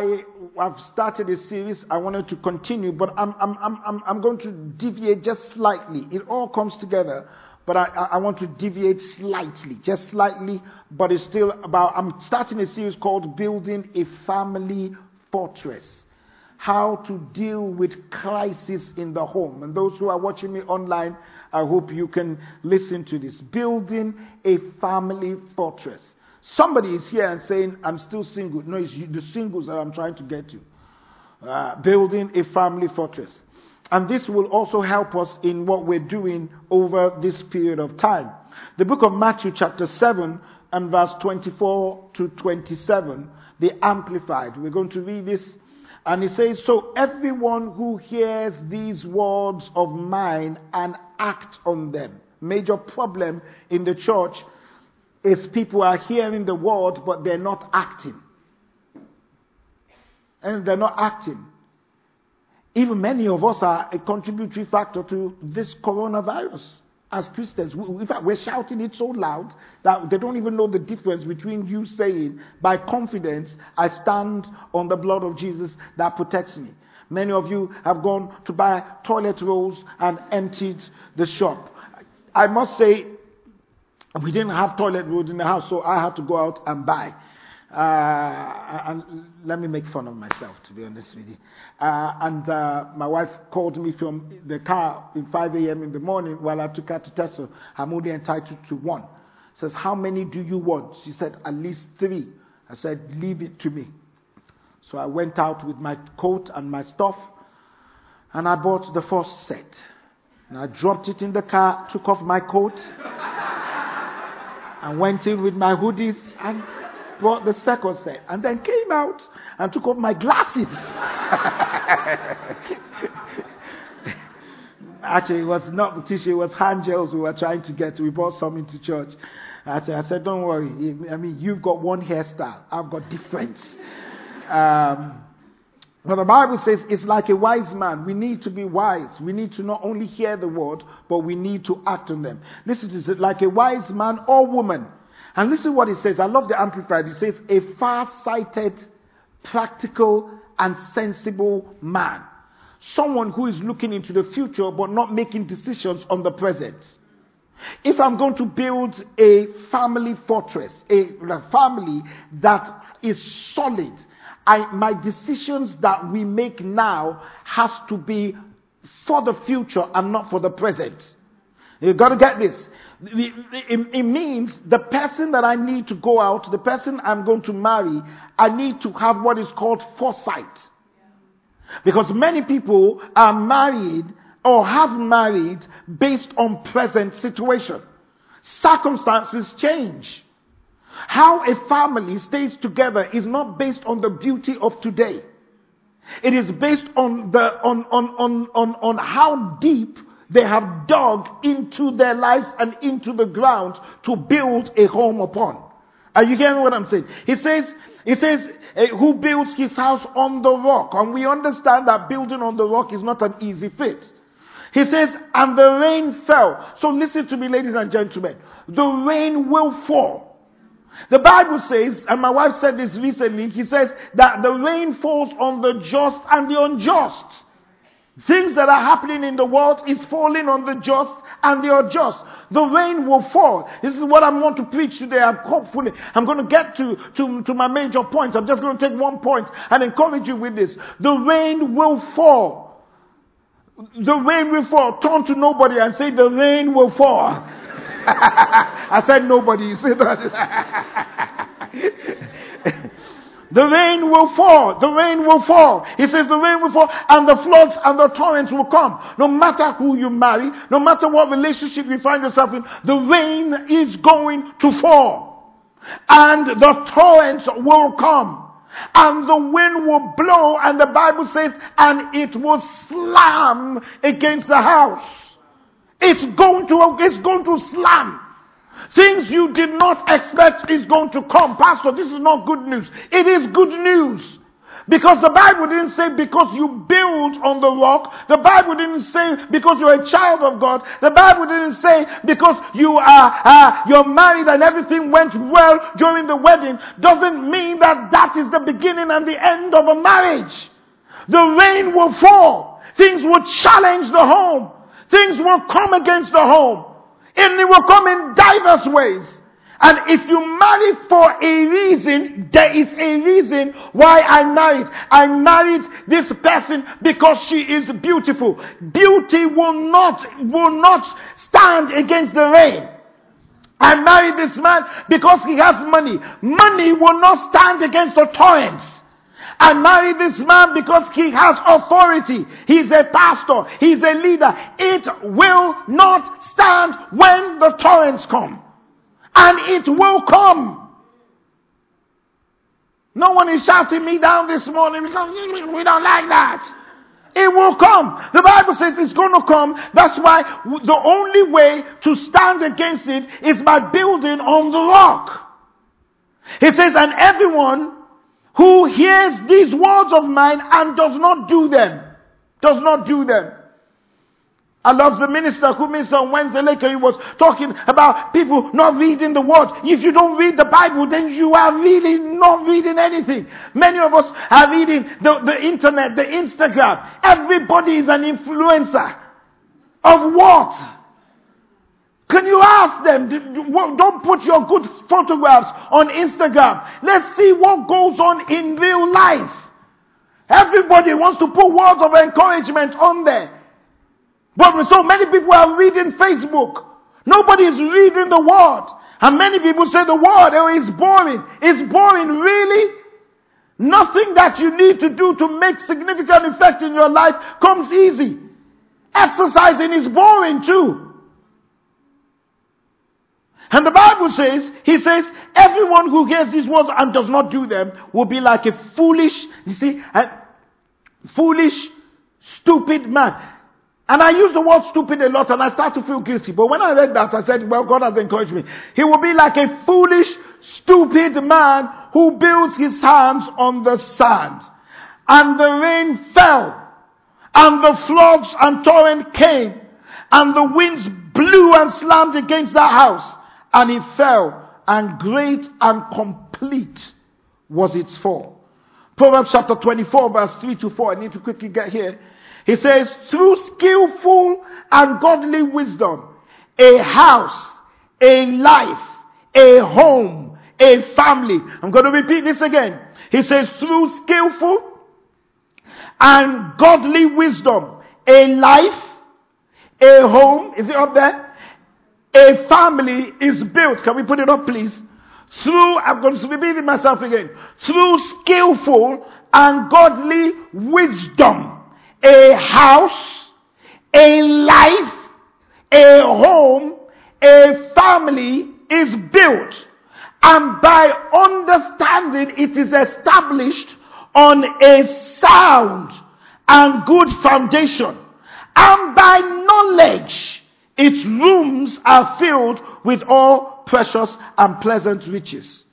I have started a series. I wanted to continue, but I'm, I'm, I'm, I'm, going to deviate just slightly. It all comes together, but I I want to deviate slightly, just slightly, but it's still about. I'm starting a series called Building a Family Fortress. How to deal with crisis in the home. And those who are watching me online, I hope you can listen to this. Building a family fortress. Somebody is here and saying, I'm still single. No, it's the singles that I'm trying to get to. Uh, building a family fortress. And this will also help us in what we're doing over this period of time. The book of Matthew, chapter 7, and verse 24 to 27, the Amplified. We're going to read this. And it says, So everyone who hears these words of mine and acts on them. Major problem in the church is people are hearing the word, but they're not acting. And they're not acting. Even many of us are a contributory factor to this coronavirus as Christians. We- In fact, we're shouting it so loud that they don't even know the difference between you saying, by confidence, I stand on the blood of Jesus that protects me. Many of you have gone to buy toilet rolls and emptied the shop. I must say, we didn't have toilet rolls in the house, so I had to go out and buy. Uh, and let me make fun of myself, to be honest with you. Uh, and uh, my wife called me from the car in 5 a.m. in the morning while I took her to Tesco. I'm only entitled to one. Says, How many do you want? She said, At least three. I said, Leave it to me. So I went out with my coat and my stuff, and I bought the first set. And I dropped it in the car, took off my coat, and went in with my hoodies and brought the second set. And then came out and took off my glasses. Actually, it was not tissue, it was hand gels we were trying to get. We brought some into church. Said, I said, don't worry. I mean, you've got one hairstyle. I've got different. Um, but the Bible says it's like a wise man. We need to be wise. We need to not only hear the word, but we need to act on them. Listen to this, like a wise man or woman. And listen what it says. I love the Amplified. It says, a far-sighted, practical, and sensible man. Someone who is looking into the future, but not making decisions on the present. If I'm going to build a family fortress, a family that is solid, I, my decisions that we make now has to be for the future and not for the present. You got to get this. It, means the person that I need to go out, the person I'm going to marry, I need to have what is called foresight. Because many people are married or have married based on present situation. Circumstances change. How a family stays together is not based on the beauty of today. It is based on the on on on on, on how deep they have dug into their lives and into the ground to build a home upon. Are you hearing what I'm saying? He says, he says, eh, who builds his house on the rock? And we understand that building on the rock is not an easy feat. He says, and the rain fell. So listen to me, ladies and gentlemen. The rain will fall. The Bible says, and my wife said this recently, he says that the rain falls on the just and the unjust. Things that are happening in the world is falling on the just and the unjust. The rain will fall. This is what I'm going to preach today. I'm hopefully, I'm going to get to, to, to my major points. I'm just going to take one point and encourage you with this. The rain will fall. The rain will fall. Turn to nobody and say, the rain will fall. I said nobody. Said that. the rain will fall. The rain will fall. He says the rain will fall and the floods and the torrents will come. No matter who you marry, no matter what relationship you find yourself in, the rain is going to fall. And the torrents will come. and the wind will blow, and the Bible says, and it will slam against the house. It's going to, it's going to slam. Things you did not expect is going to come. Pastor, this is not good news. It is good news. Because the Bible didn't say because you build on the rock. The Bible didn't say because you're a child of God. The Bible didn't say because you are uh, you're married and everything went well during the wedding. Doesn't mean that that is the beginning and the end of a marriage. The rain will fall. Things will challenge the home. Things will come against the home. And it will come in diverse ways. And if you marry for a reason, there is a reason why I married. I married this person because she is beautiful. Beauty will not, will not stand against the rain. I married this man because he has money. Money will not stand against the torrents. I marry this man because he has authority. He's a pastor. He's a leader. It will not stand when the torrents come and it will come. No one is shouting me down this morning because we don't like that. It will come. The Bible says it's going to come. That's why the only way to stand against it is by building on the rock. He says, and everyone who hears these words of mine and does not do them, does not do them, I love the minister who ministered on Wednesday later. He was talking about people not reading the word. If you don't read the Bible, then you are really not reading anything. Many of us are reading the, the internet, the Instagram. Everybody is an influencer. Of what? Can you ask them? Don't put your good photographs on Instagram. Let's see what goes on in real life. Everybody wants to put words of encouragement on there. But so many people are reading Facebook. Nobody is reading the word. And many people say the word oh, is boring. It's boring, really? Nothing that you need to do to make significant effect in your life comes easy. Exercising is boring too. And the Bible says, He says, everyone who hears these words and does not do them will be like a foolish, you see, a foolish, stupid man. And I use the word stupid a lot and I start to feel guilty. But when I read that, I said, well, God has encouraged me. He will be like a foolish, stupid man who builds his hands on the sand. And the rain fell. And the floods and torrent came. And the winds blew and slammed against that house. And it fell. And great and complete was its fall. Proverbs chapter 24 verse 3 to 4. I need to quickly get here. He says, through skillful and godly wisdom, a house, a life, a home, a family. I'm going to repeat this again. He says, through skillful and godly wisdom, a life, a home, is it up there? A family is built. Can we put it up, please? Through, I'm going to repeat myself again. Through skillful and godly wisdom a house, a life, a home, a family is built. And by understanding it is established on a sound and good foundation. And by knowledge, its rooms are filled with all precious and pleasant riches.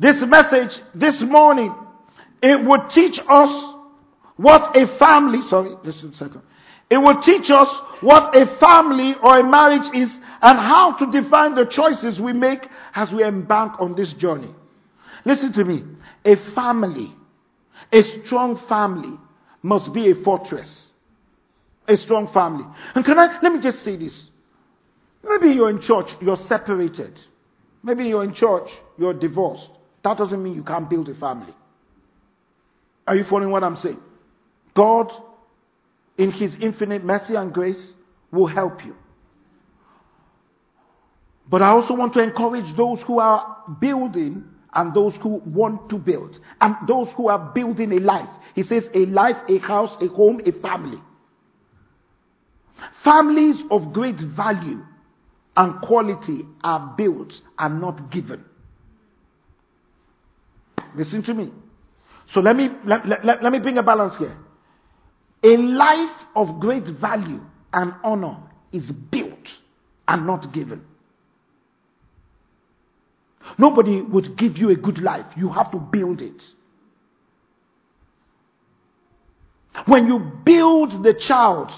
This message this morning, it would teach us what a family, sorry, just a second. It will teach us what a family or a marriage is and how to define the choices we make as we embark on this journey. Listen to me. A family, a strong family must be a fortress. A strong family. And can I, let me just say this. Maybe you're in church, you're separated. Maybe you're in church, you're divorced. That doesn't mean you can't build a family. Are you following what I'm saying? God, in His infinite mercy and grace, will help you. But I also want to encourage those who are building and those who want to build and those who are building a life. He says a life, a house, a home, a family. Families of great value and quality are built and not given. Listen to me. So let me, let, let, let me bring a balance here. A life of great value and honor is built and not given. Nobody would give you a good life. You have to build it. When you build the child,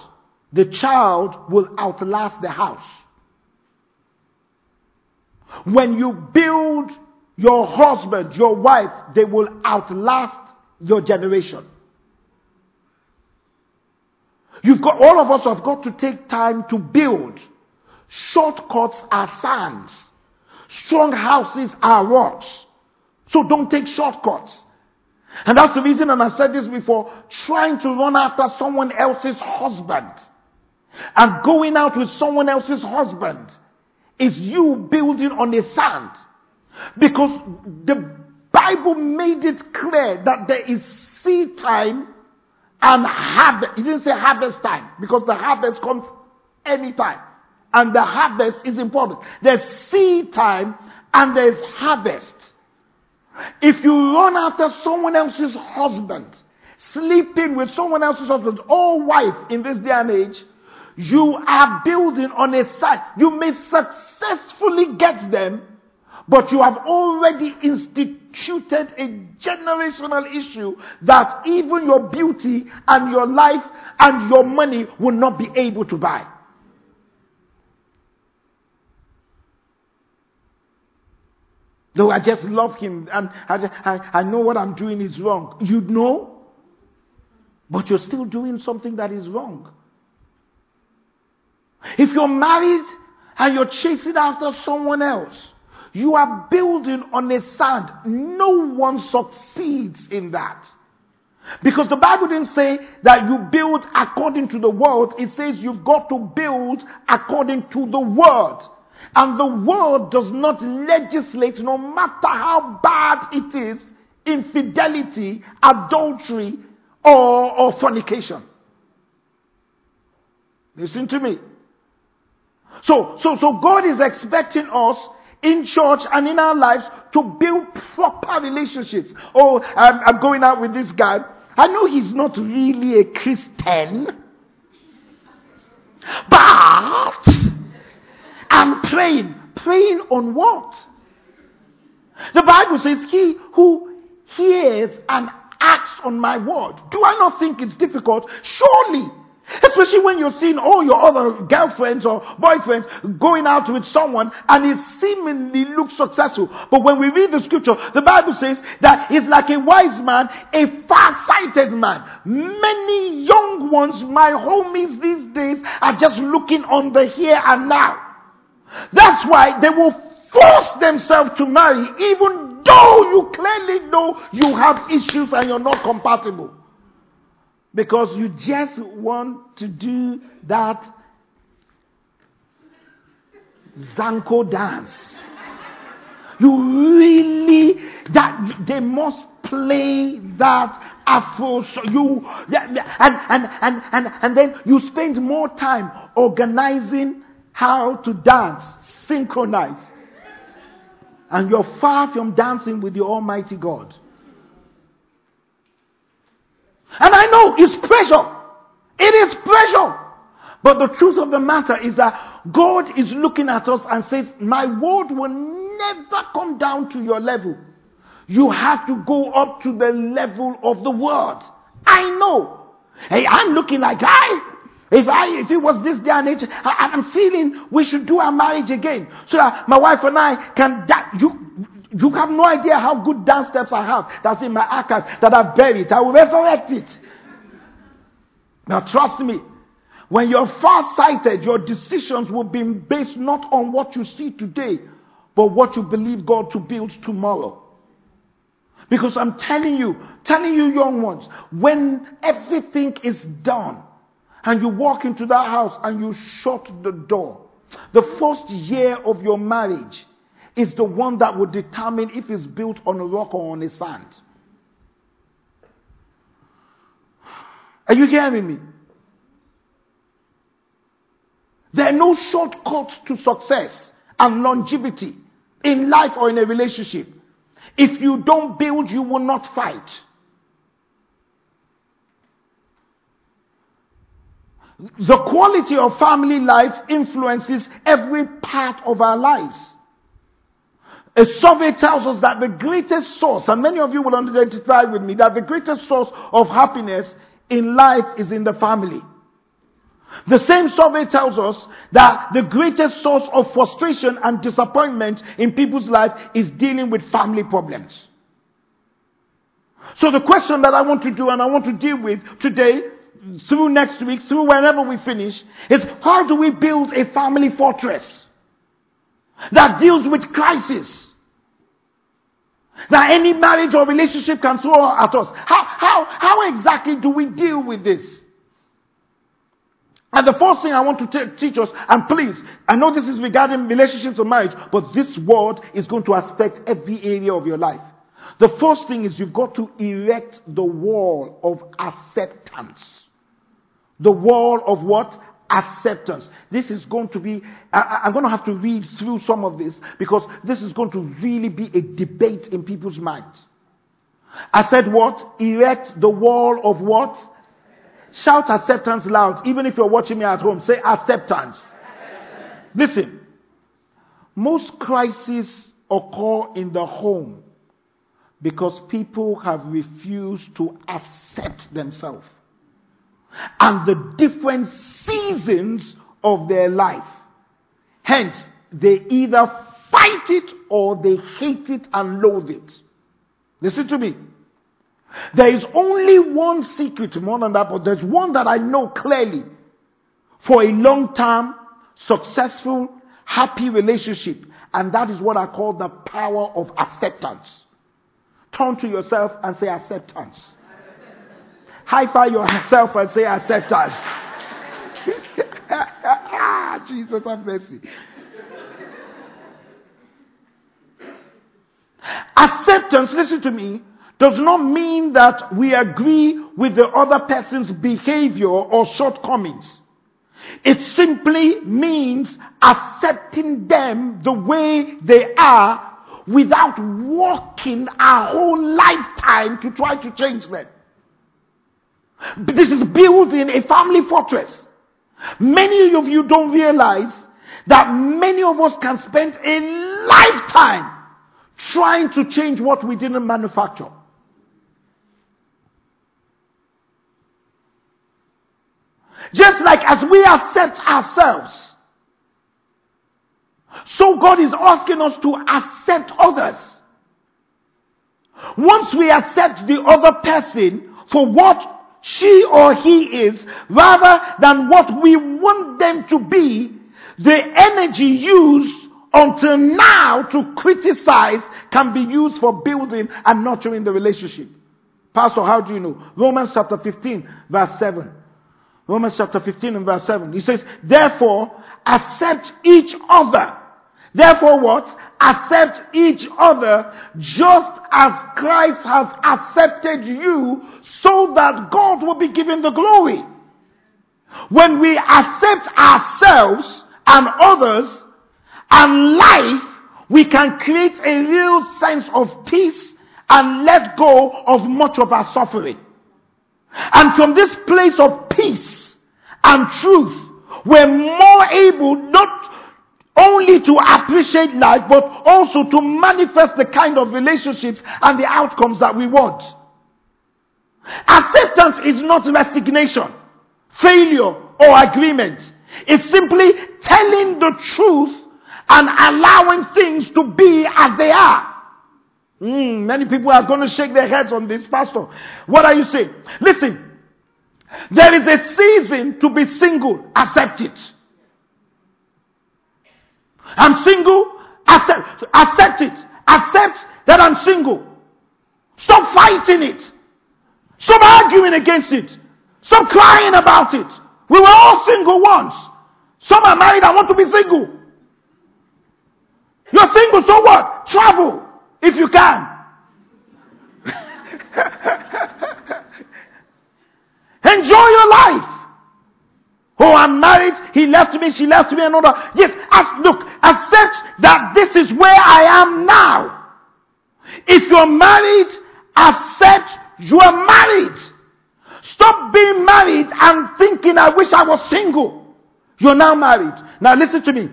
the child will outlast the house. When you build your husband, your wife, they will outlast your generation. You've got, all of us have got to take time to build. Shortcuts are sands. Strong houses are rocks. So don't take shortcuts. And that's the reason, and I said this before, trying to run after someone else's husband and going out with someone else's husband is you building on the sand. Because the Bible made it clear that there is seed time and harvest. He didn't say harvest time because the harvest comes anytime. And the harvest is important. There's seed time and there's harvest. If you run after someone else's husband, sleeping with someone else's husband or wife in this day and age, you are building on a site. You may successfully get them, but you have already instituted a generational issue that even your beauty and your life and your money will not be able to buy. Though I just love him and I, just, I, I know what I'm doing is wrong. You know, but you're still doing something that is wrong. If you're married and you're chasing after someone else, you are building on a sand. No one succeeds in that. Because the Bible didn't say that you build according to the world. It says you've got to build according to the word. And the world does not legislate, no matter how bad it is, infidelity, adultery, or, or fornication. Listen to me. So, so, so God is expecting us in church and in our lives to build proper relationships. Oh, I'm, I'm going out with this guy. I know he's not really a Christian, but I'm praying. Praying on what? The Bible says, He who hears and acts on my word. Do I not think it's difficult? Surely Especially when you're seeing all your other girlfriends or boyfriends going out with someone and it seemingly looks successful. But when we read the scripture, the Bible says that he's like a wise man, a far-sighted man. Many young ones, my homies these days, are just looking on the here and now. That's why they will force themselves to marry even though you clearly know you have issues and you're not compatible because you just want to do that Zanku dance. You really that they must play that Afro you and, and, and, and, and then you spend more time organizing how to dance, synchronize. And you're far from dancing with the Almighty God. And I know it's pressure. It is pressure. But the truth of the matter is that God is looking at us and says, My word will never come down to your level. You have to go up to the level of the word. I know. Hey, I'm looking like I. If I, if it was this day and age, I, am feeling we should do our marriage again, so that my wife and I can. That you, you have no idea how good dance steps I have that's in my archive that I've buried. I will resurrect it. Now, trust me, when you're far sighted, your decisions will be based not on what you see today, but what you believe God to build tomorrow. Because I'm telling you, telling you, young ones, when everything is done and you walk into that house and you shut the door, the first year of your marriage is the one that will determine if it's built on a rock or on a sand. Are you hearing me? There are no shortcuts to success and longevity in life or in a relationship. If you don't build, you will not fight. The quality of family life influences every part of our lives. A survey tells us that the greatest source, and many of you will identify with me, that the greatest source of happiness in life is in the family. The same survey tells us that the greatest source of frustration and disappointment in people's life is dealing with family problems. So the question that I want to do and I want to deal with today, through next week, through whenever we finish, is how do we build a family fortress that deals with crisis? That any marriage or relationship can throw at us. How, how, how exactly do we deal with this? And the first thing I want to t- teach us, and please, I know this is regarding relationships or marriage, but this word is going to affect every area of your life. The first thing is you've got to erect the wall of acceptance. The wall of what? Acceptance. This is going to be, I, am going to have to read through some of this because this is going to really be a debate in people's minds. I said what? Erect the wall of what? Shout acceptance loud. Even if you're watching me at home, say acceptance. acceptance. Listen, most crises occur in the home because people have refused to accept themselves and the different seasons of their life. Hence, they either fight it or they hate it and loathe it. Listen to me. There is only one secret more than that, but there's one that I know clearly. For a long term, successful, happy relationship. And that is what I call the power of acceptance. Turn to yourself and say acceptance. High five yourself and say acceptance. Ah, Jesus have mercy. Acceptance, listen to me, does not mean that we agree with the other person's behavior or shortcomings. It simply means accepting them the way they are without working our whole lifetime to try to change them. This is building a family fortress. Many of you don't realize that many of us can spend a lifetime trying to change what we didn't manufacture. Just like as we accept ourselves, so God is asking us to accept others. Once we accept the other person for what she or he is, rather than what we want them to be, the energy used until now to criticize can be used for building and nurturing the relationship. Pastor, how do you know? Romans chapter 15, verse 7. Romans chapter 15 and verse 7. He says, Therefore, accept each other. Therefore, what? Accept each other just as Christ has accepted you so that God will be given the glory. When we accept ourselves and others and life, we can create a real sense of peace and let go of much of our suffering. And from this place of peace and truth, we're more able not only to appreciate life, but also to manifest the kind of relationships and the outcomes that we want. Acceptance is not resignation, failure, or agreement. It's simply telling the truth and allowing things to be as they are. Mm, many people are going to shake their heads on this, Pastor. What are you saying? Listen, there is a season to be single. Accept it. I'm single. Accept, accept it. Accept that I'm single. Stop fighting it. Stop arguing against it. Stop crying about it. We were all single once. Some are married and want to be single. You're single, so what? Travel if you can. Enjoy your life. Oh, I'm married. He left me. She left me. Another. Yes. As, look, accept that this is where I am now. If you're married, accept you are married. Stop being married and thinking, I wish I was single. You're now married. Now listen to me.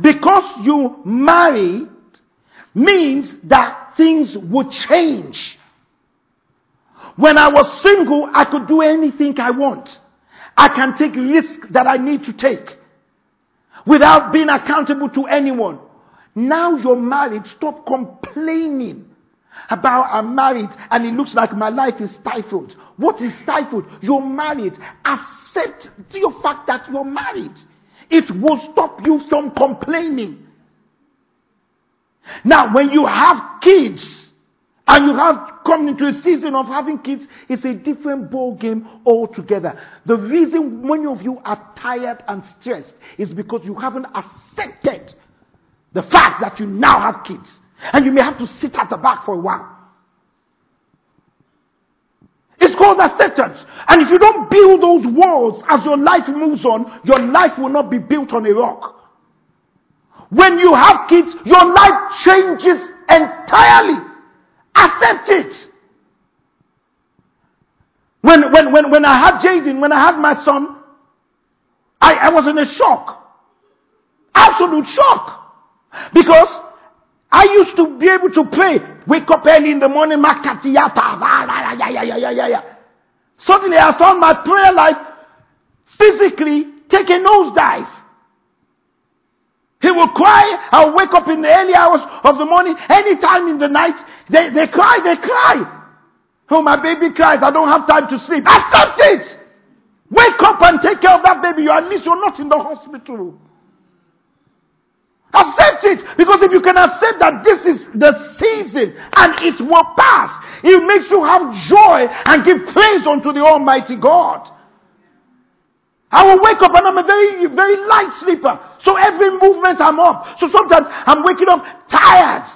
Because you married means that things would change. When I was single, I could do anything I want. I can take risk that I need to take without being accountable to anyone. Now you're married, stop complaining about I'm married and it looks like my life is stifled. What is stifled? You're married. Accept the fact that you're married. It will stop you from complaining. Now, when you have kids and you have come into a season of having kids, it's a different ball game altogether. The reason many of you are tired and stressed is because you haven't accepted the fact that you now have kids. And you may have to sit at the back for a while. It's called acceptance. And if you don't build those walls as your life moves on, your life will not be built on a rock. When you have kids, your life changes entirely. Accept it. When, when, when, when I had Jaden, when I had my son, I, I was in a shock. Absolute shock. Because I used to be able to pray, wake up early in the morning. Suddenly I found my prayer life physically take a nosedive. He will cry. I'll wake up in the early hours of the morning. Anytime in the night, they, they cry, they cry. Oh, my baby cries. I don't have time to sleep. Accept it. Wake up and take care of that baby. You at least you're not in the hospital. Accept it. Because if you can accept that this is the season and it will pass, it makes you have joy and give praise unto the Almighty God. I will wake up and I'm a very, very light sleeper. So every movement I'm up. So sometimes I'm waking up tired.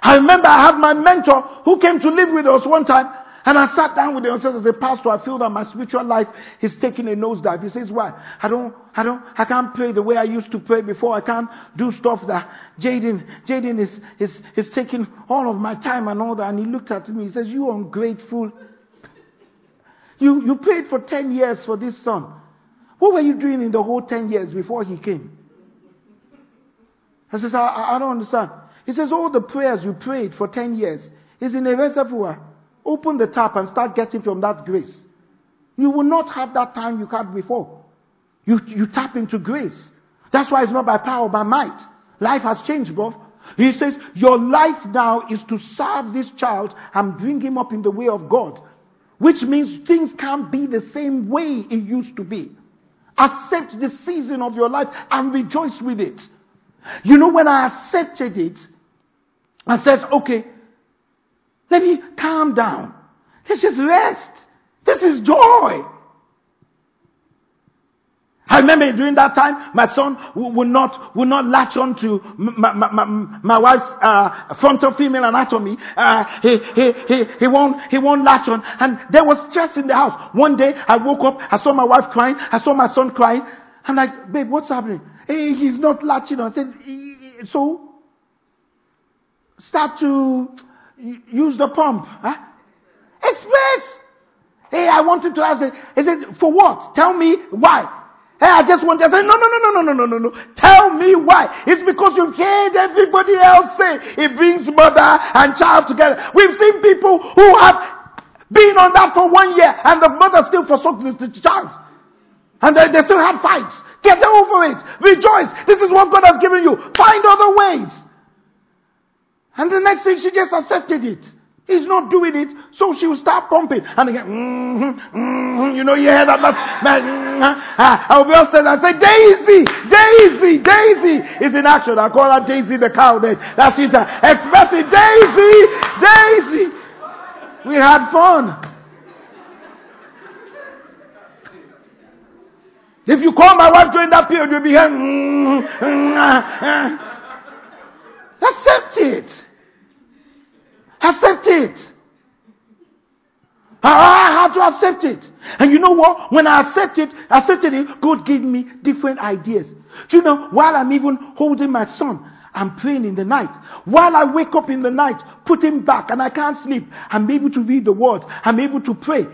I remember I had my mentor who came to live with us one time and I sat down with him and said, as a pastor, I feel that my spiritual life is taking a nosedive. He says, why? I don't, I don't, I can't pray the way I used to pray before. I can't do stuff that Jaden, Jaden is, is, is taking all of my time and all that. And he looked at me. He says, you ungrateful. You, you prayed for 10 years for this son. What were you doing in the whole 10 years before he came? I says, I, I don't understand. He says, all the prayers you prayed for 10 years is in a reservoir. Open the tap and start getting from that grace. You will not have that time you had before. You, you tap into grace. That's why it's not by power, by might. Life has changed, bro. He says, Your life now is to serve this child and bring him up in the way of God. Which means things can't be the same way it used to be. Accept the season of your life and rejoice with it. You know, when I accepted it, I said, okay, let me calm down. Let's just rest. This is joy. I remember during that time, my son would not, would not latch on to my, my, my, wife's uh, frontal female anatomy. Uh, he, he, he, he, won't, he won't latch on. And there was stress in the house. One day, I woke up, I saw my wife crying, I saw my son crying. I'm like, babe, what's happening? Hey, he's not latching on. I said, so start to use the pump. Huh? Express. Hey, I wanted to ask it. He said, for what? Tell me why. Hey, I just want to say, no, no, no, no, no, no, no, no. No. Tell me why. It's because you've heard everybody else say it brings mother and child together. We've seen people who have been on that for one year and the mother still forsook the child. And they, they still had fights. Get over it. Rejoice. This is what God has given you. Find other ways. And the next thing, she just accepted it. He's not doing it, so she will start pumping. And again, mm-hmm, mm-hmm, you know, you hear that last. Mm-hmm. I'll be upset. I say, Daisy, Daisy, Daisy is in action. I call her Daisy the cow then. That's she's expressing Daisy, Daisy. We had fun. If you call my wife during that period, you'll be here. Accept it. Accept it. I had to accept it. And you know what? When I accepted, it, accepted it, God gave me different ideas. Do you know, while I'm even holding my son, I'm praying in the night. While I wake up in the night, put him back and I can't sleep, I'm able to read the words. I'm able to pray.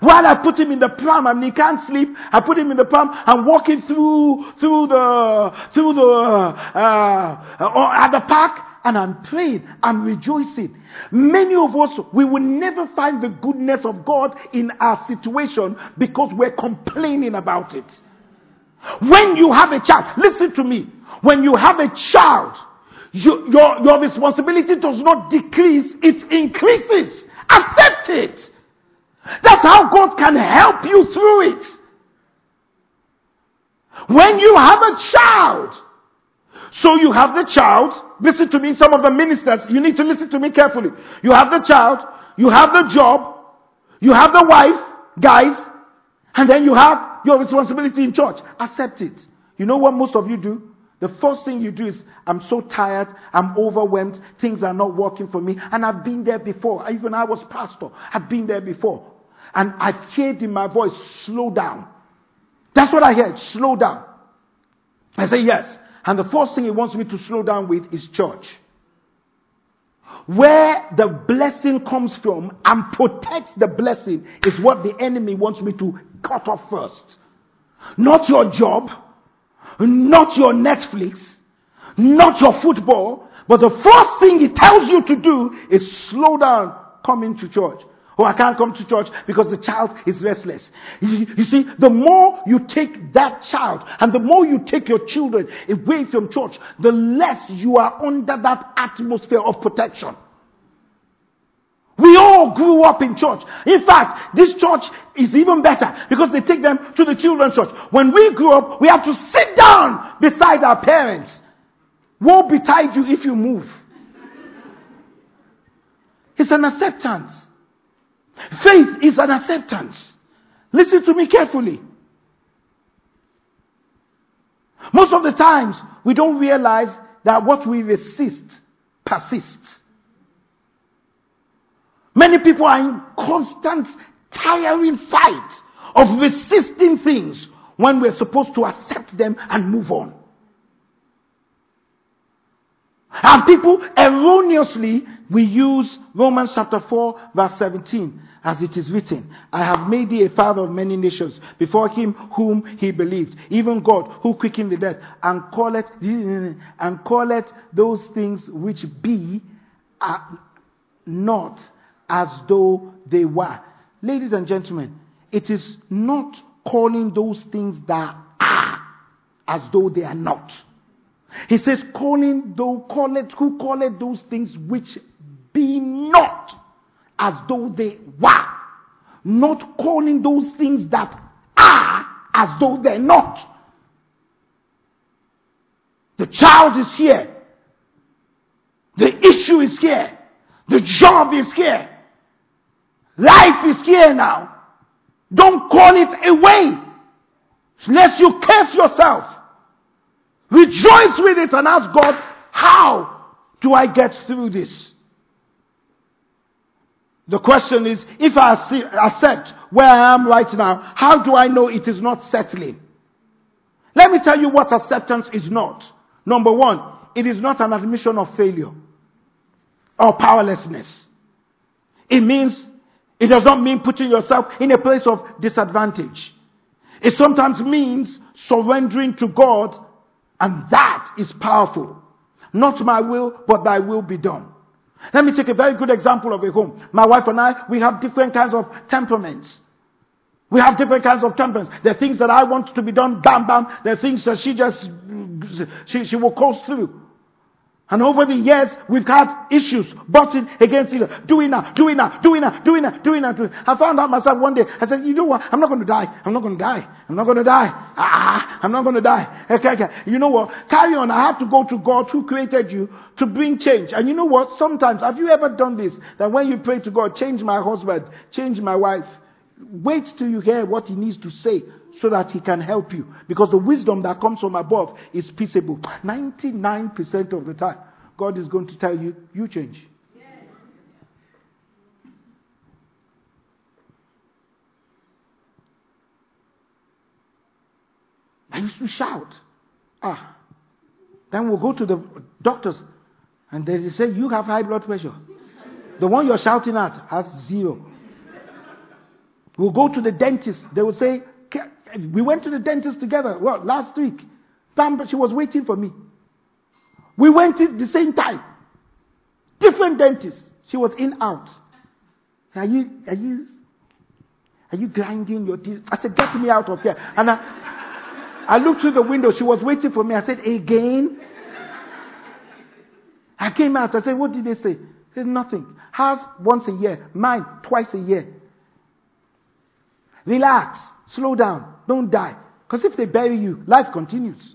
While I put him in the pram and he can't sleep, I put him in the pram and walking through through the through the uh, uh, at the park and I'm praying, I'm rejoicing. Many of us we will never find the goodness of God in our situation because we're complaining about it. When you have a child, listen to me. When you have a child, you, your, your responsibility does not decrease, it increases. Accept it. That's how God can help you through it. When you have a child, so you have the child, listen to me, some of the ministers, you need to listen to me carefully. You have the child, you have the job, you have the wife, guys, and then you have your responsibility in church. Accept it. You know what most of you do? The first thing you do is, I'm so tired, I'm overwhelmed, things are not working for me, and I've been there before. Even I was pastor, I've been there before. And I heard in my voice, slow down. That's what I heard, slow down. I say, yes. And the first thing he wants me to slow down with is church. Where the blessing comes from and protects the blessing is what the enemy wants me to cut off first. Not your job, not your Netflix, not your football, but the first thing he tells you to do is slow down coming to church. Oh, I can't come to church because the child is restless. You, you, see, the more you take that child and the more you take your children away from church, the less you are under that atmosphere of protection. We all grew up in church. In fact, this church is even better because they take them to the children's church. When we grew up, we have to sit down beside our parents. Woe betide you if you move. It's an acceptance. Faith is an acceptance. Listen to me carefully. Most of the times, we don't realize that what we resist persists. Many people are in constant, tiring fight of resisting things when we're supposed to accept them and move on. And people erroneously we use Romans chapter 4 verse 17 as it is written, I have made thee a father of many nations before him whom he believed, even God who quickened the dead and calleth and calleth those things which be uh, not as though they were. Ladies and gentlemen, it is not calling those things that are as though they are not. He says, calling though who call it those things which be not as though they were. Not calling those things that are as though they're not. The child is here. The issue is here. The job is here. Life is here now. Don't call it away. Lest you curse yourself. Rejoice with it and ask God, how do I get through this? The question is, if I accept where I am right now, how do I know it is not settling? Let me tell you what acceptance is not. Number one, it is not an admission of failure or powerlessness. It means, it does not mean putting yourself in a place of disadvantage. It sometimes means surrendering to God, and that is powerful. Not my will, but thy will be done. Let me take a very good example of a home. My wife and I, we have different kinds of temperaments. We have different kinds of temperaments. There are things that I want to be done, bam, bam. There are things that she just, she, she will coast through. And over the years, we've had issues, butting against each other. Doing that, doing that, doing that, doing that, doing that. I found out myself one day, I said, you know what? I'm not going to die. I'm not going to die. I'm not going to die. Ah, I'm not going to die. Okay, okay. You know what? Carry on. I have to go to God who created you to bring change. And you know what? Sometimes, have you ever done this? That when you pray to God, change my husband, change my wife. Wait till you hear what he needs to say so that he can help you. Because the wisdom that comes from above is peaceable. 99% of the time, God is going to tell you, you change. I used to shout. Ah. Then we'll go to the doctors and they say, You have high blood pressure. The one you're shouting at has zero. We'll go to the dentist. They will say, we went to the dentist together. Well, last week. Bam, she was waiting for me. We went at the same time. Different dentists. She was in out. Are you, are you, are you grinding your teeth? I said, get me out of here. And I, I looked through the window. She was waiting for me. I said, again? I came out. I said, what did they say? They said, nothing. Hers once a year. Mine twice a year. Relax. Slow down. Don't die. Because if they bury you, life continues.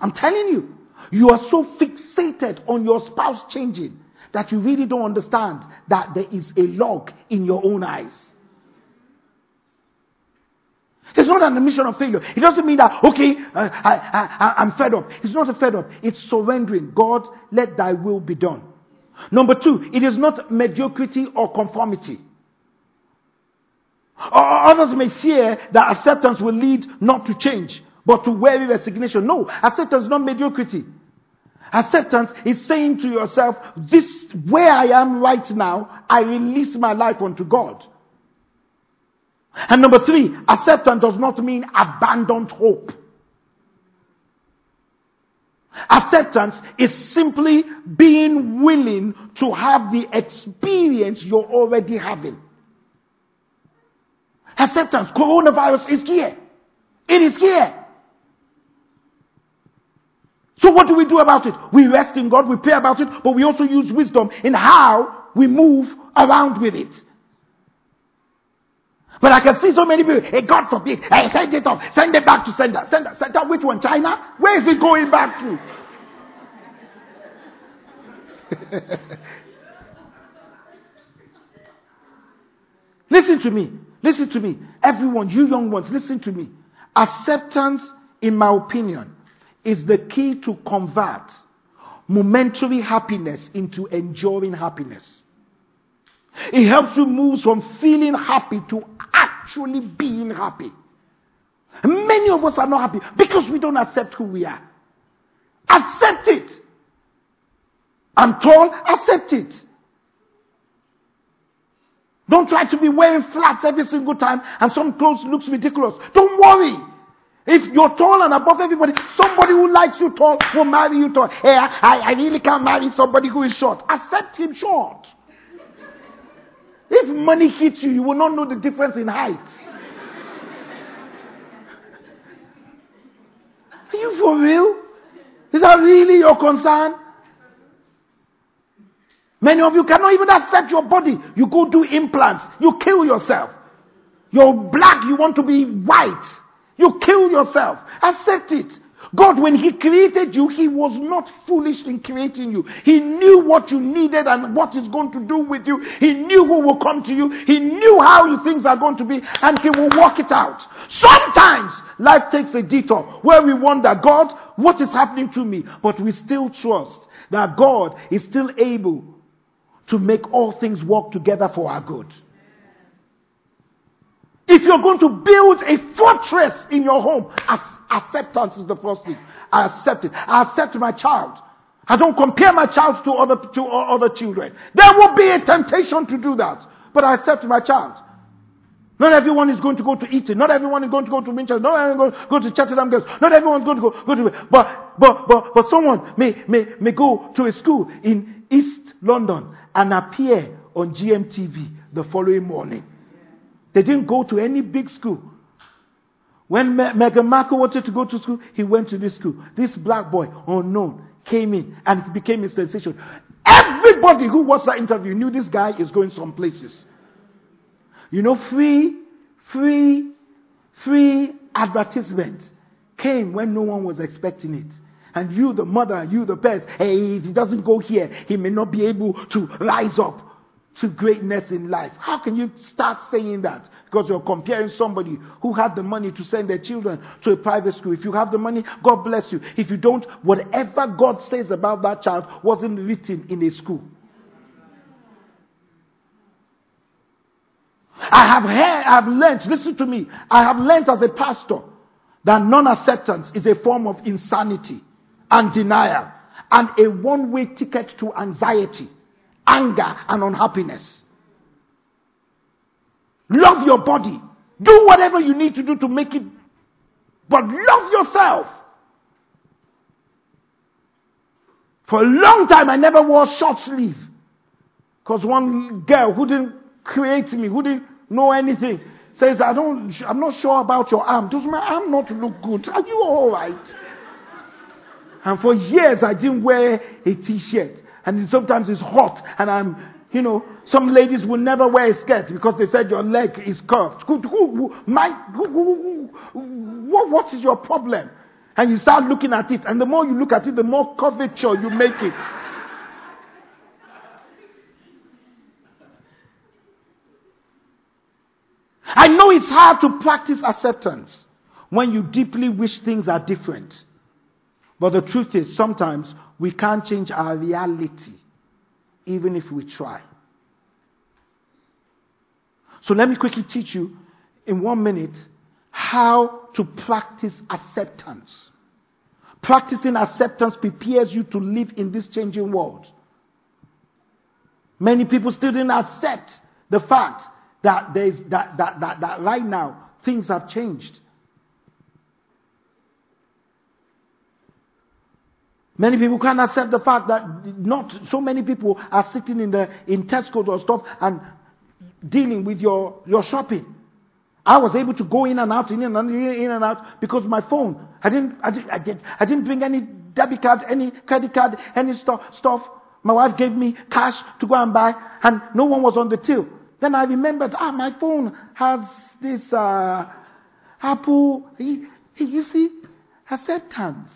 I'm telling you. You are so fixated on your spouse changing that you really don't understand that there is a log in your own eyes. It's not an admission of failure. It doesn't mean that, okay, uh, I, am fed up. It's not a fed up. It's surrendering. God, let thy will be done. Number two, it is not mediocrity or conformity. Others may fear that acceptance will lead not to change, but to weary resignation. No, acceptance is not mediocrity. Acceptance is saying to yourself, this, where I am right now, I release my life unto God. And number three, acceptance does not mean abandoned hope. Acceptance is simply being willing to have the experience you're already having. Acceptance, coronavirus is here. It is here. So what do we do about it? We rest in God, we pray about it, but we also use wisdom in how we move around with it. But I can see so many people, hey, God forbid, hey, send it off, send it back to sender. Sender, sender, which one? China? Where is it going back to? listen to me. Listen to me. Everyone, you young ones, listen to me. Acceptance, in my opinion, is the key to convert momentary happiness into enduring happiness. It helps you move from feeling happy to actually being happy. Many of us are not happy because we don't accept who we are. Accept it. I'm tall, accept it. Don't try to be wearing flats every single time and some clothes looks ridiculous. Don't worry. If you're tall and above everybody, somebody who likes you tall will marry you tall. Hey, I, I really can't marry somebody who is short. Accept him short. If money hits you, you will not know the difference in height. Are you for real? Is that really your concern? Many of you cannot even accept your body. You go do implants. You kill yourself. You're black, you want to be white. You kill yourself. Accept it. God, when He created you, He was not foolish in creating you. He knew what you needed and what He's going to do with you. He knew who will come to you. He knew how things are going to be, and He will work it out. Sometimes life takes a detour where we wonder, God, what is happening to me? But we still trust that God is still able to make all things work together for our good. If you're going to build a fortress in your home, acceptance is the first thing. I accept it. I accept my child. I don't compare my child to other, to uh, other children. There will be a temptation to do that. But I accept my child. Not everyone is going to go to Eton. Not everyone is going to go to Winchester. Not everyone is going to go to Cheltenham Girls. Not everyone is going to go, go to, but, but, but, but someone may, may, may go to a school in East London and appear on GMTV the following morning. They didn't go to any big school. When Me- Meghan Markle wanted to go to school, he went to this school. This black boy, unknown, came in and it became a sensation. Everybody who watched that interview knew this guy is going some places. You know, free, free, free advertisement came when no one was expecting it. And you, the mother, you, the parents, hey, if he doesn't go here, he may not be able to rise up to greatness in life. How can you start saying that? Because you're comparing somebody who had the money to send their children to a private school. If you have the money, God bless you. If you don't, whatever God says about that child wasn't written in a school. I have heard, I have learned, listen to me, I have learned as a pastor that non acceptance is a form of insanity and denial and a one way ticket to anxiety anger, and unhappiness. Love your body. Do whatever you need to do to make it, but love yourself. For a long time, I never wore short sleeve. Because one girl who didn't create me, who didn't know anything, says, I don't, I'm not sure about your arm. Does my arm not look good? Are you alright? And for years, I didn't wear a t-shirt. And sometimes it's hot and I'm, you know, some ladies will never wear a skirt because they said your leg is curved. Who, my, who, what, what is your problem? And you start looking at it, and the more you look at it, the more curvature you make it. I know it's hard to practice acceptance when you deeply wish things are different. But the truth is, sometimes we can't change our reality, even if we try. So let me quickly teach you in one minute how to practice acceptance. Practicing acceptance prepares you to live in this changing world. Many people still didn't accept the fact that, there's, that, that, that, that right now things have changed. Many people can't accept the fact that not so many people are sitting in the in Tesco or stuff and dealing with your, your shopping. I was able to go in and out, in and out, in and out because my phone. I didn't, I didn't, I, did, I didn't bring any debit card, any credit card, any stuff, stuff. My wife gave me cash to go and buy, and no one was on the till. Then I remembered, ah, my phone has this uh, Apple. You see, acceptance.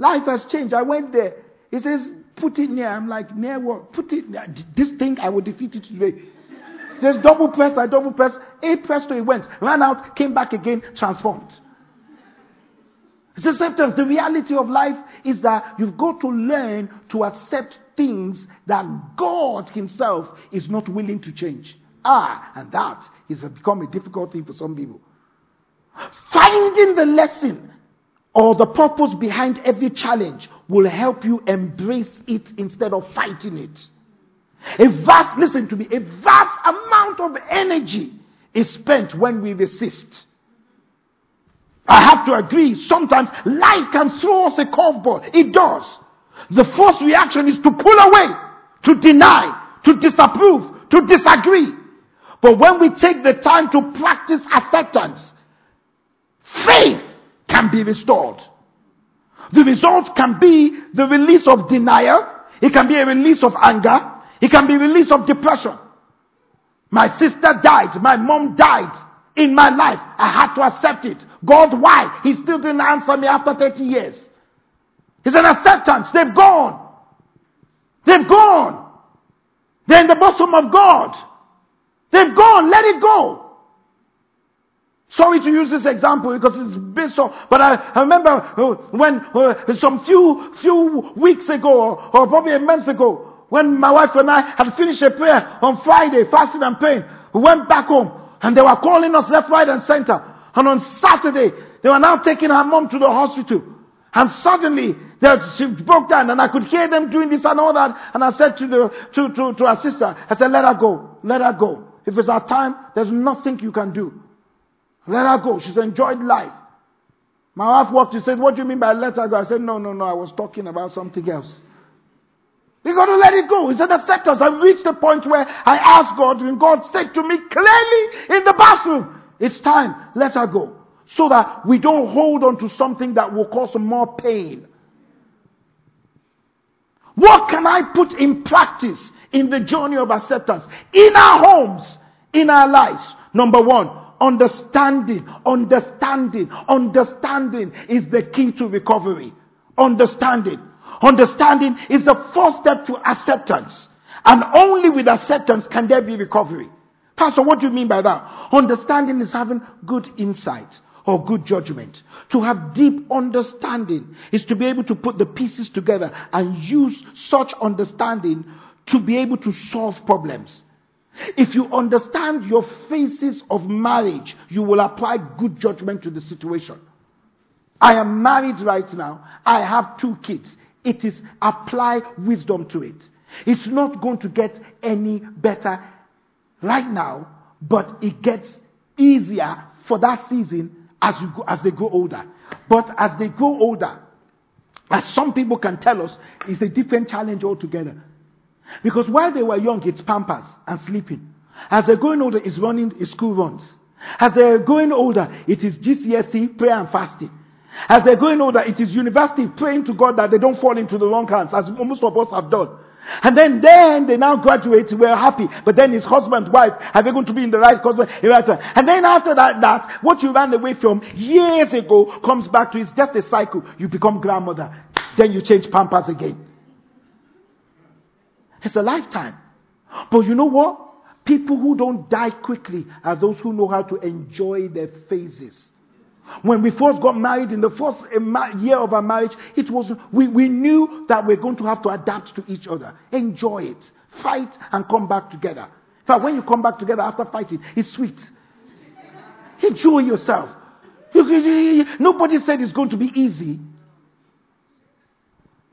Life has changed. I went there. He says, put it near. I'm like, near what? Put it. Near. This thing, I will defeat it today. There's double press. I double press. A press to it went. Ran out, came back again, transformed. It's acceptance. The reality of life is that you've got to learn to accept things that God Himself is not willing to change. Ah, and that is become a difficult thing for some people. Finding the lesson or the purpose behind every challenge will help you embrace it instead of fighting it. A vast, listen to me, a vast amount of energy is spent when we resist. I have to agree, sometimes life can throw us a curveball. It does. The first reaction is to pull away, to deny, to disapprove, to disagree. But when we take the time to practice acceptance, faith can be restored. The result can be the release of denial. It can be a release of anger. It can be release of depression. My sister died. My mom died in my life. I had to accept it. God, why? He still didn't answer me after 30 years. It's an acceptance. They've gone. They've gone. They're in the bosom of God. They've gone. Let it go. Sorry to use this example because it's based on, but I, I remember uh, when uh, some few few weeks ago, or, or probably a month ago, when my wife and I had finished a prayer on Friday, fasting and praying, we went back home and they were calling us left, right, and center. And on Saturday, they were now taking her mom to the hospital. And suddenly, she broke down and I could hear them doing this and all that. And I said to, the, to, to, to her sister, I said, let her go. Let her go. If it's our time, there's nothing you can do. Let her go. She's enjoyed life. My wife walked. She said, What do you mean by let her go? I said, No, no, no. I was talking about something else. We got to let it go. He said, affect us. I've reached the point where I asked God, and God said to me clearly in the bathroom, it's time, let her go. So that we don't hold on to something that will cause more pain. What can I put in practice in the journey of acceptance? In our homes, in our lives. Number one, understanding, understanding, understanding is the key to recovery. Understanding. Understanding is the first step to acceptance. And only with acceptance can there be recovery. Pastor, what do you mean by that? Understanding is having good insight or good judgment. To have deep understanding is to be able to put the pieces together and use such understanding to be able to solve problems. If you understand your phases of marriage, you will apply good judgment to the situation. I am married right now. I have two kids. It is apply wisdom to it. It's not going to get any better right now, but it gets easier for that season as, you go, as they grow older. But as they grow older, as some people can tell us, it's a different challenge altogether. Because while they were young, it's pampers and sleeping. As they're going older, it's running it's school runs. As they're going older, it is GCSE, prayer and fasting. As they're growing older, it is university, praying to God that they don't fall into the wrong hands, as most of us have done. And then, then they now graduate, we're happy. But then his husband, wife, are they going to be in the right husband? And then after that, that, what you ran away from years ago comes back to, it's just a cycle. You become grandmother. Then you change pampers again. It's a lifetime. But you know what? People who don't die quickly are those who know how to enjoy their phases. When we first got married, in the first eh, year of our marriage, it was, we, we knew that we're going to have to adapt to each other. Enjoy it. Fight and come back together. In fact, when you come back together after fighting, it's sweet. Enjoy yourself. Nobody said it's going to be easy.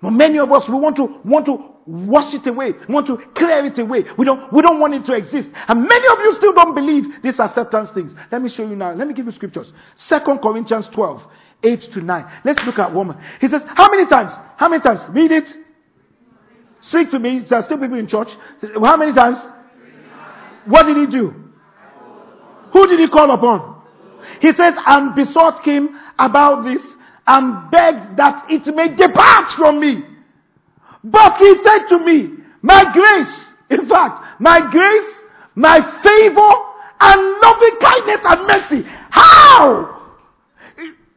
But many of us, we want to, want to wash it away, we want to clear it away. We don't, we don't want it to exist. And many of you still don't believe these acceptance things. Let me show you now. Let me give you scriptures. Second Corinthians 12, 8 to 9. Let's look at woman. He says, How many times? How many times? Read it. Speak to me. There are still people in church. How many times? What did he do? Who did he call upon? He says, and besought him about this and begged that it may depart from me. But he said to me, My grace, in fact, my grace, my favor, and loving kindness and mercy. How?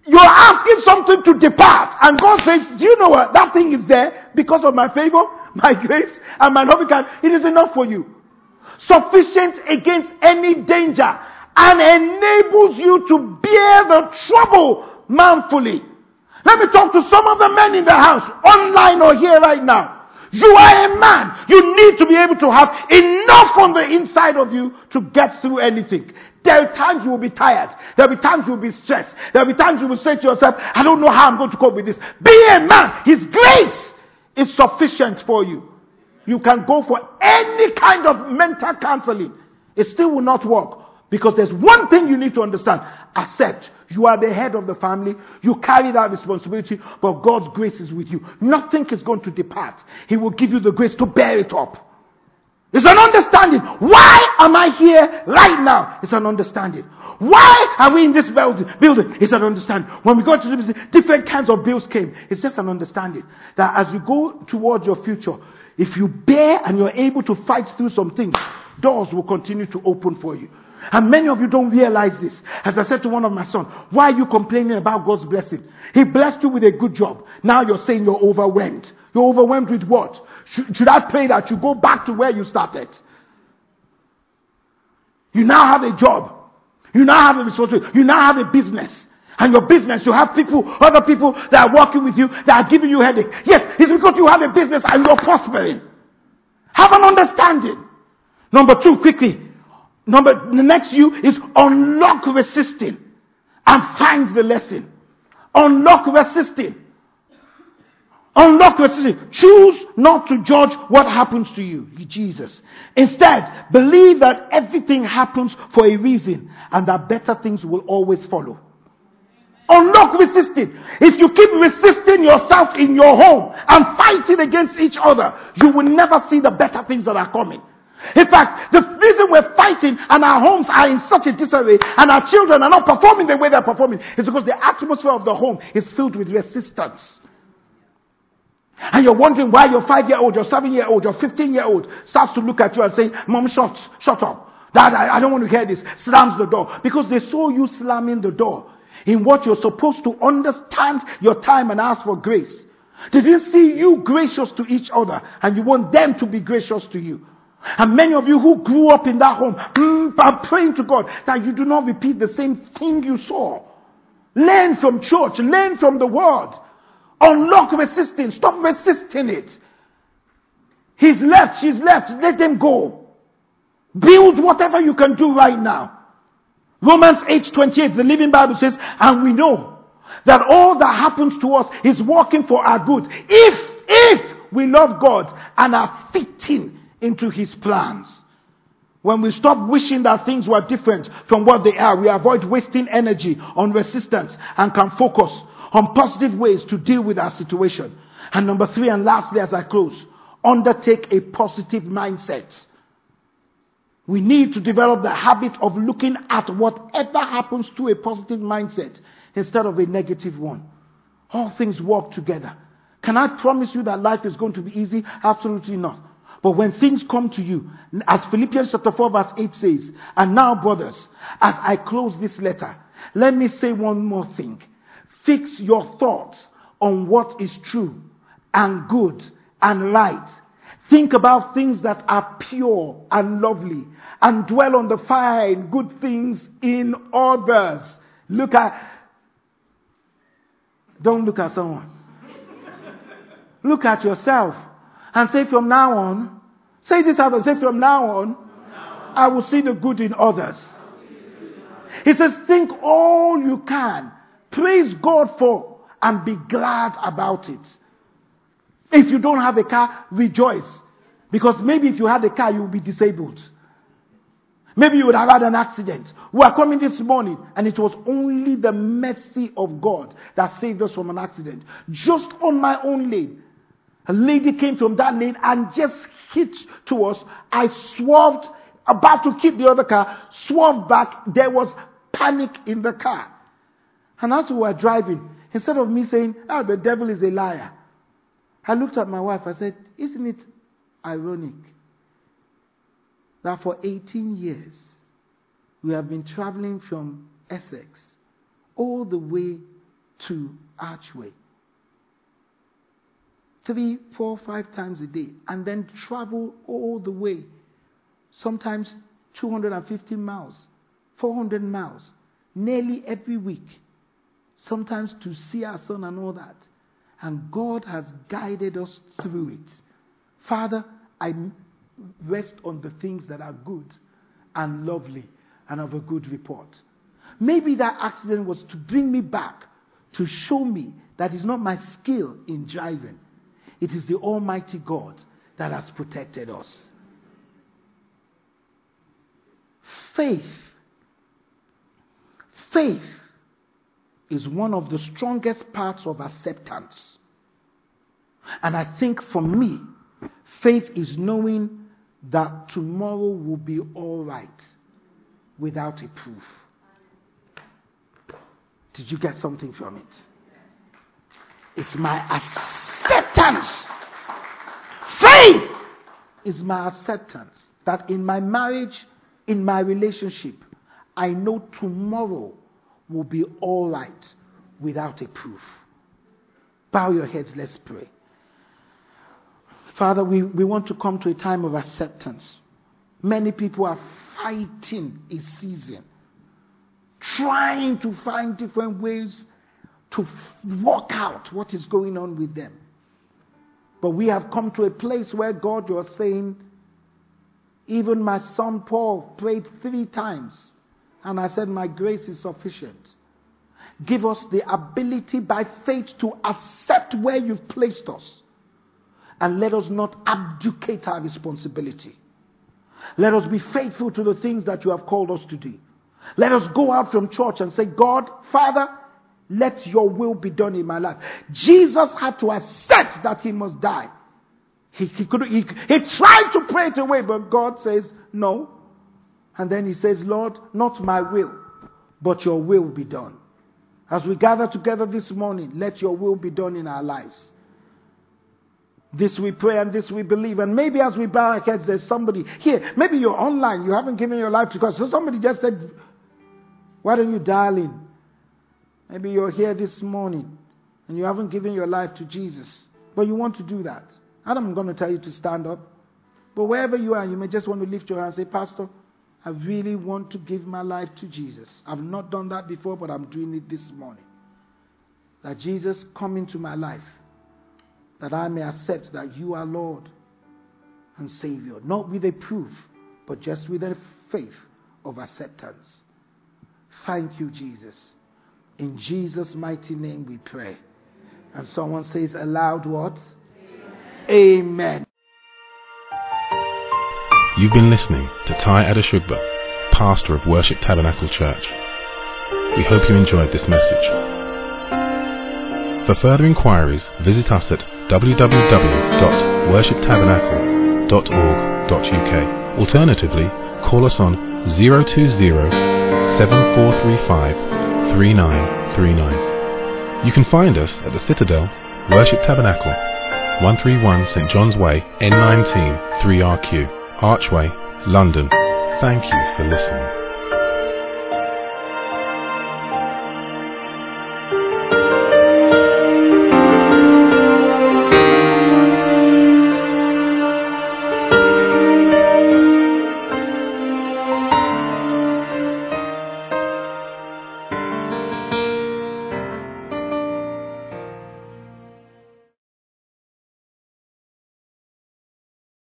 You're asking something to depart. And God says, Do you know what? That thing is there because of my favor, my grace, and my loving kindness. It is enough for you. Sufficient against any danger and enables you to bear the trouble manfully. Let me talk to some of the men in the house, online or here right now. You are a man. You need to be able to have enough on the inside of you to get through anything. There are times you will be tired. There will be times you will be stressed. There will be times you will say to yourself, I don't know how I'm going to cope with this. Be a man. His grace is sufficient for you. You can go for any kind of mental counseling. It still will not work. Because there's one thing you need to understand. Accept. You are the head of the family. You carry that responsibility, but God's grace is with you. Nothing is going to depart. He will give you the grace to bear it up. It's an understanding. Why am I here right now? It's an understanding. Why are we in this building? It's an understanding. When we go to the different kinds of bills came. It's just an understanding that as you go towards your future, if you bear and you're able to fight through some things, doors will continue to open for you. And many of you don't realize this. As I said to one of my sons, why are you complaining about God's blessing? He blessed you with a good job. Now you're saying you're overwhelmed. You're overwhelmed with what? Should, should I pray that you go back to where you started? You now have a job. You now have a responsibility. You now have a business. And your business, you have people, other people that are working with you that are giving you headache. Yes, it's because you have a business and you're prospering. Have an understanding. Number two, quickly, Number, the next you is unlock resisting and find the lesson. Unlock resisting. Unlock resisting. Choose not to judge what happens to you, Jesus. Instead, believe that everything happens for a reason and that better things will always follow. Unlock resisting. If you keep resisting yourself in your home and fighting against each other, you will never see the better things that are coming. In fact, the reason we're fighting and our homes are in such a disarray and our children are not performing the way they're performing is because the atmosphere of the home is filled with resistance. And you're wondering why your five year old, your seven year old, your 15 year old starts to look at you and say, Mom, shut, shut up. Dad, I, I don't want to hear this. Slams the door. Because they saw you slamming the door in what you're supposed to understand your time and ask for grace. Did you see you gracious to each other and you want them to be gracious to you? And many of you who grew up in that home mm, are praying to God that you do not repeat the same thing you saw. Learn from church, learn from the word. Unlock resistance, stop resisting it. He's left, she's left, let them go. Build whatever you can do right now. Romans 8:28, the Living Bible says, and we know that all that happens to us is working for our good. If, if we love God and are fitting into his plans. When we stop wishing that things were different from what they are, we avoid wasting energy on resistance and can focus on positive ways to deal with our situation. And number three, and lastly, as I close, undertake a positive mindset. We need to develop the habit of looking at whatever happens to a positive mindset instead of a negative one. All things work together. Can I promise you that life is going to be easy? Absolutely not. But when things come to you, as Philippians chapter 4 verse 8 says, and now brothers, as I close this letter, let me say one more thing. Fix your thoughts on what is true and good and right. Think about things that are pure and lovely and dwell on the fine, good things in others. Look at, don't look at someone. look at yourself and say from now on, say this out say from now on, I will see the good in others. He says, think all you can. Praise God for and be glad about it. If you don't have a car, rejoice. Because maybe if you had a car, you would be disabled. Maybe you would have had an accident. We are coming this morning, and it was only the mercy of God that saved us from an accident. Just on my own lane. A lady came from that lane and just hit to us. I swerved, about to keep the other car, swerved back. There was panic in the car. And as we were driving, instead of me saying, Oh, the devil is a liar, I looked at my wife. I said, Isn't it ironic that for 18 years we have been traveling from Essex all the way to Archway? Three, four, five times a day, and then travel all the way, sometimes 250 miles, 400 miles, nearly every week, sometimes to see our son and all that. And God has guided us through it. Father, I rest on the things that are good and lovely and of a good report. Maybe that accident was to bring me back to show me that it's not my skill in driving, it is the Almighty God that has protected us. Faith. Faith is one of the strongest parts of acceptance. And I think for me, faith is knowing that tomorrow will be all right without a proof. Did you get something from it? It's my acceptance. Faith is my acceptance that in my marriage, in my relationship, I know tomorrow will be all right without a proof. Bow your heads, let's pray. Father, we, we want to come to a time of acceptance. Many people are fighting a season, trying to find different ways to work out what is going on with them. But we have come to a place where God, you're saying, even my son Paul prayed three times and I said, My grace is sufficient. Give us the ability by faith to accept where you've placed us. And let us not abdicate our responsibility. Let us be faithful to the things that you have called us to do. Let us go out from church and say, God, Father, let your will be done in my life. Jesus had to accept that he must die. He, he, could, he, he tried to pray it away, but God says, No, and then he says, Lord, not my will, but your will be done. As we gather together this morning, let your will be done in our lives. This we pray and this we believe. And maybe as we bow our heads, there's somebody here. Maybe you're online, you haven't given your life to God. So somebody just said, Why don't you dial in? Maybe you're here this morning and you haven't given your life to Jesus, but you want to do that. I'm going to tell you to stand up. But wherever you are, you may just want to lift your hand and say, Pastor, I really want to give my life to Jesus. I've not done that before, but I'm doing it this morning. That Jesus come into my life, that I may accept that you are Lord and Savior, not with a proof, but just with a faith of acceptance. Thank you, Jesus. In Jesus' mighty name we pray. And someone says aloud what? Amen. Amen. You've been listening to Ty Adeshugba, pastor of Worship Tabernacle Church. We hope you enjoyed this message. For further inquiries, visit us at www.worshiptabernacle.org.uk. Alternatively, call us on 020 7435 3939. You can find us at the Citadel, Worship Tabernacle, 131 St John's Way, N19 3RQ, Archway, London. Thank you for listening.